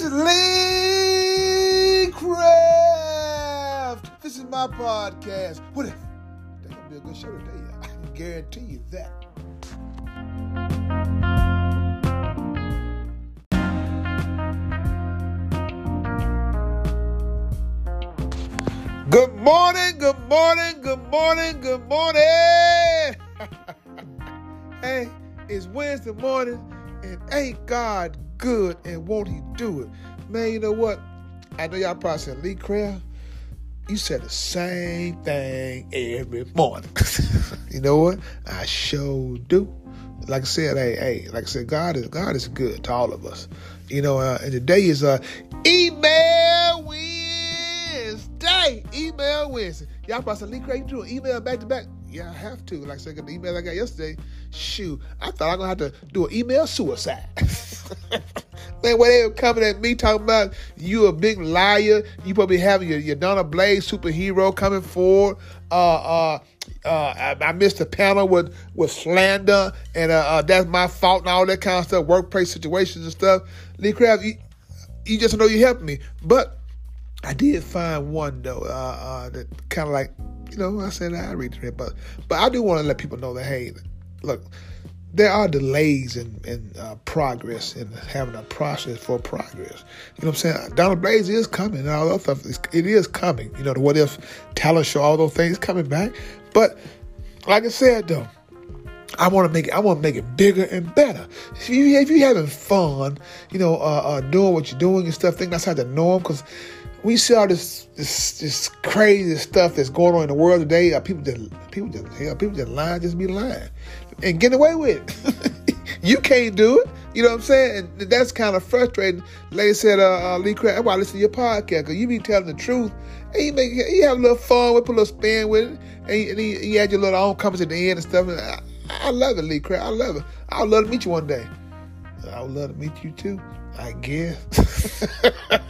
This is Lee Craft. This is my podcast. What if? That's gonna be a good show today. I can guarantee you that. Good morning, good morning, good morning, good morning. hey, it's Wednesday morning, and ain't God good and won't He do it? Man, you know what? I know y'all probably said, Lee Craft, you said the same thing every morning. you know what? I sure do. Like I said, hey, hey, like I said, God is God is good to all of us. You know, uh, and today is uh, email Wednesday. Email Wednesday. Y'all probably said, Lee Craft, you doing email back to back? Yeah, I have to. Like I said, the email I got yesterday, shoot, I thought I was gonna have to do an email suicide. Man, when they were coming at me talking about you a big liar, you probably have your, your Donna Blaze superhero coming forward. Uh, uh, uh, I, I missed the panel with, with slander, and uh, uh, that's my fault and all that kind of stuff, workplace situations and stuff. Lee Craft, you, you just know you helped me. But I did find one, though, uh, uh, that kind of like, you know, I said I read it, but but I do want to let people know that hey, look, there are delays in, in uh, progress and having a process for progress. You know what I'm saying? Donald Blaze is coming and all that stuff. It is coming. You know, the what if talent show, all those things coming back. But like I said though, I want to make it. I want to make it bigger and better. If you you having fun, you know, uh, uh, doing what you're doing and stuff, think outside the norm because we see all this this this crazy stuff that's going on in the world today. Uh, people just people just hell, people just lying, just be lying, and getting away with it. you can't do it. You know what I'm saying? And that's kind of frustrating. Lady said, uh, uh, Lee that's why I listen to your podcast because you be telling the truth, and you make you have a little fun with, put a little spin with it, and you, and you, your little own comments at the end and stuff. And I, I love it, Lee Craft. I love it. I would love to meet you one day. I would love to meet you too. I guess.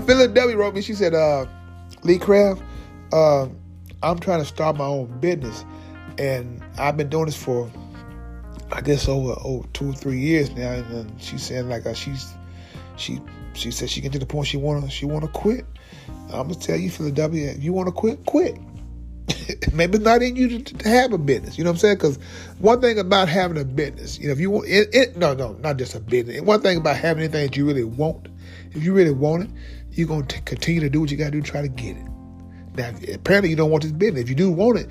Philadelphia wrote me. She said, uh, "Lee Craft, uh, I'm trying to start my own business, and I've been doing this for, I guess, over, over two or three years now." And, she's saying like uh, she's, she, she said she can get to the point she wanna she wanna quit. I'm gonna tell you, Philadelphia, if you wanna quit, quit. Maybe it's not in you to, to, have a business. You know what I'm saying? Because one thing about having a business, you know, if you want it, it no, no, not just a business. One thing about having anything that you really want, if you really want it, you're going to continue to do what you got to do to try to get it. Now, apparently you don't want this business. If you do want it,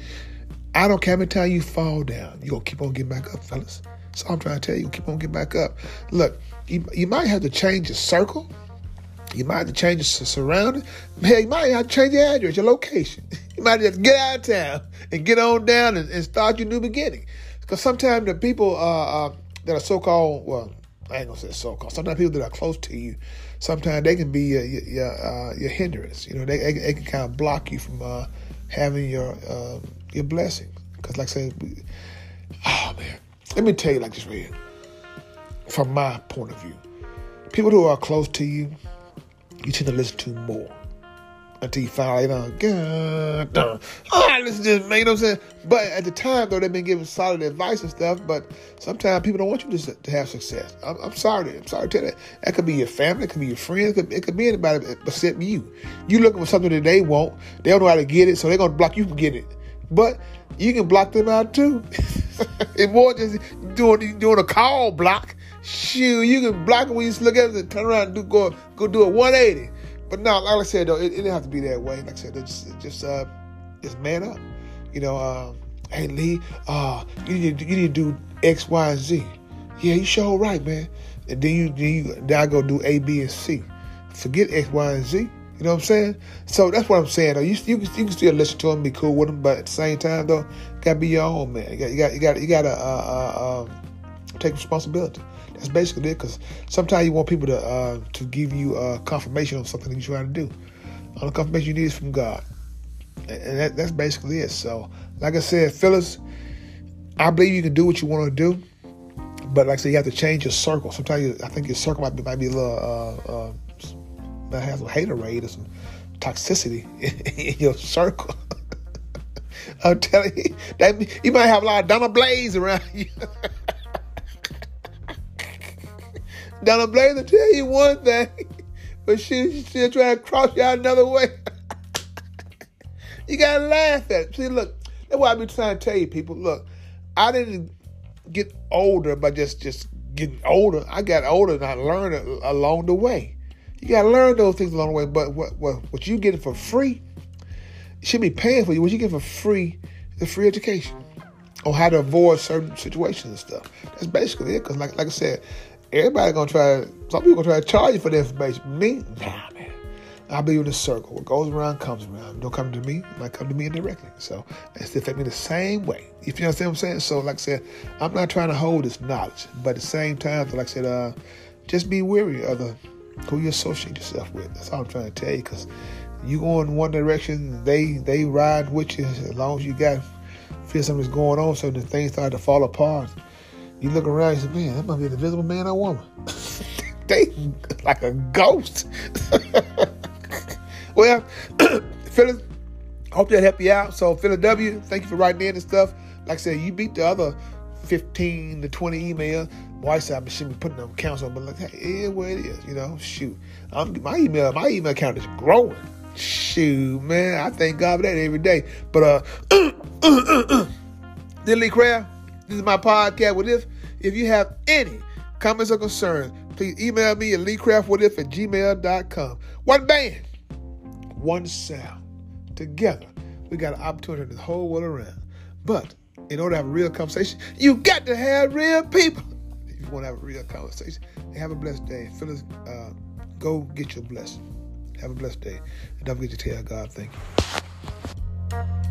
I don't care how many times you fall down. You're going to keep on getting back up, fellas. So I'm trying to tell you, keep on getting back up. Look, you, you might have to change your circle. You might have to change your surroundings. Hell, you might have to change your address, your location. You might just get out of town and get on down and, and start your new beginning. Because sometimes the people uh, uh, that are so-called, well, I ain't gonna say so-called. Sometimes people that are close to you, sometimes they can be your your, uh, your hindrance. You know, they, they, they can kind of block you from uh, having your uh, your blessings. Because, like I said, oh man, let me tell you like this here. From my point of view, people who are close to you, you tend to listen to more until you finally, you know, God, uh, oh, listen to this, man, you know what But at the time, though, they've been giving solid advice and stuff, but sometimes people don't want you to, to have success. I'm, I'm sorry. I'm sorry to tell that. That could be your family, it could be your friends, it could, it could be anybody except you. You looking for something that they want, they don't know how to get it, so they're going to block you from getting it. But you can block them out too. it's more just doing doing a call block. Shoot, you can block it when you look at it and turn around and do go go do a 180. But no, like I said though, it, it didn't have to be that way. Like I said, just, just uh, just man up. You know, uh, hey Lee, uh, you need to, you need to do X, Y, and Z. Yeah, you sure right, man. And then you then, you, then I go do A, B, and C. Forget X, Y, and Z. You know what I'm saying? So that's what I'm saying. Though you you can, you can still listen to them, be cool with them, but at the same time though, gotta be your own man. You got you got you got you got to uh, uh, take responsibility. That's basically it. Because sometimes you want people to uh, to give you uh, confirmation on something that you're trying to do. All the confirmation you need is from God, and that, that's basically it. So, like I said, Phyllis, I believe you can do what you want to do, but like I said, you have to change your circle. Sometimes you, I think your circle might be, might be a little uh, uh, that has some haterade or some toxicity in your circle. I'm telling you, that you might have a lot of Donna Blaze around you. Donna Blaze will tell you one thing, but she, she's still trying to cross you out another way. you gotta laugh at it. See, look, that's what I've been trying to tell you, people. Look, I didn't get older by just just getting older. I got older and I learned along the way. You gotta learn those things along the way. But what what what you getting for free should be paying for you. What you get for free is free education on how to avoid certain situations and stuff. That's basically it. Because like like I said, everybody gonna try. Some people gonna try to charge you for the information. Me, nah, man. I believe in the circle. What goes around comes around. Don't come to me, it might come to me indirectly. So it's affect me the same way. If you understand what I'm saying. So like I said, I'm not trying to hold this knowledge, but at the same time, like I said, uh, just be wary of the who you associate yourself with. That's all I'm trying to tell you. Because you go in one direction, they they ride with you as long as you got feel something's going on, so the things start to fall apart. You look around, you say, man, that must be an invisible man or woman. they like a ghost. well, Phyllis, hope that helped you out. So, Phyllis W, thank you for writing in and stuff. Like I said, you beat the other 15 to 20 emails. Why said I should be putting them counts on, but like, hey, where it is, you know, shoot. I'm, my email, my email account is growing. Shoot, man, I thank God for that every day. But uh, then Lee Craft, this is my podcast. What if if you have any comments or concerns, please email me at leecraftwhatif at gmail.com. One band, one sound. Together, we got an opportunity to the whole world around. But in order to have a real conversation, you got to have real people. If you want to have a real conversation, have a blessed day. Phyllis, uh, go get your blessing. Have a blessed day. And don't forget to tell God thank you.